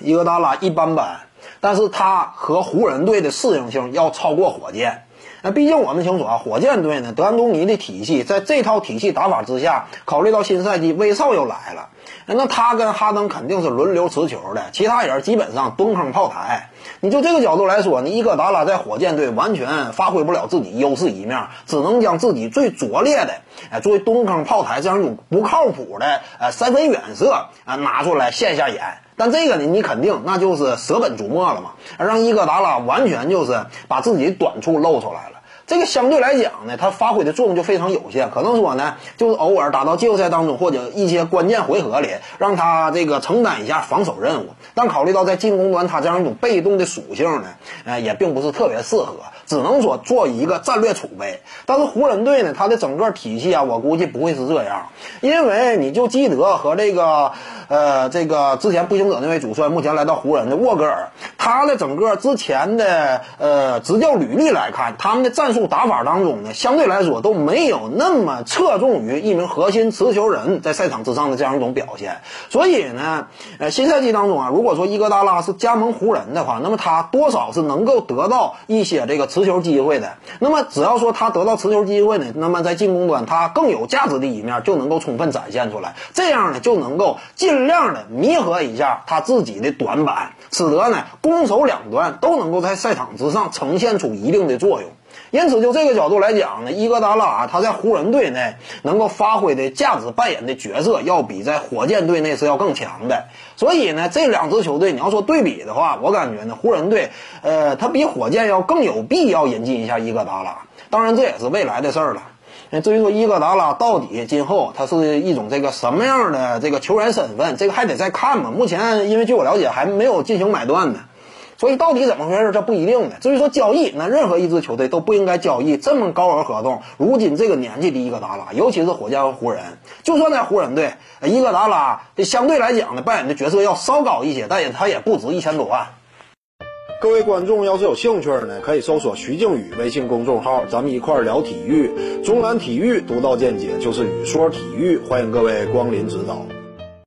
伊戈达拉一般般，但是他和湖人队的适应性要超过火箭。那毕竟我们清楚啊，火箭队呢，德安东尼的体系，在这套体系打法之下，考虑到新赛季威少又来了，那他跟哈登肯定是轮流持球的，其他人基本上蹲坑炮台。你就这个角度来说，你伊戈达拉在火箭队完全发挥不了自己优势一面，只能将自己最拙劣的，哎，作为蹲坑炮台这样一种不靠谱的呃三分远射啊拿出来现下眼。但这个呢，你肯定那就是舍本逐末了嘛，让伊戈达拉完全就是把自己短处露出来了。这个相对来讲呢，他发挥的作用就非常有限，可能说呢，就是偶尔打到季后赛当中或者一些关键回合里，让他这个承担一下防守任务。但考虑到在进攻端他这样一种被动的属性呢，呃，也并不是特别适合，只能说做一个战略储备。但是湖人队呢，他的整个体系啊，我估计不会是这样，因为你就基德和这个呃这个之前步行者那位主帅，目前来到湖人的沃格尔，他的整个之前的呃执教履历来看，他们的战术。打法当中呢，相对来说都没有那么侧重于一名核心持球人在赛场之上的这样一种表现。所以呢，呃，新赛季当中啊，如果说伊戈达拉是加盟湖人的话，那么他多少是能够得到一些这个持球机会的。那么只要说他得到持球机会呢，那么在进攻端他更有价值的一面就能够充分展现出来。这样呢，就能够尽量的弥合一下他自己的短板，使得呢攻守两端都能够在赛场之上呈现出一定的作用。因此，就这个角度来讲呢，伊戈达拉，他在湖人队内能够发挥的价值扮演的角色，要比在火箭队内是要更强的。所以呢，这两支球队你要说对比的话，我感觉呢，湖人队，呃，他比火箭要更有必要引进一下伊戈达拉。当然，这也是未来的事儿了。至于说伊戈达拉到底今后他是一种这个什么样的这个球员身份，这个还得再看嘛。目前，因为据我了解，还没有进行买断呢。所以到底怎么回事，这不一定的。至于说交易，那任何一支球队都不应该交易这么高额合同。如今这个年纪的伊戈达拉，尤其是火箭和湖人，就算在湖人队，伊戈达拉这相对来讲呢，扮演的角色要稍高一些，但也他也不值一千多万。各位观众要是有兴趣呢，可以搜索徐静宇微信公众号，咱们一块聊体育，中南体育独到见解就是语说体育，欢迎各位光临指导。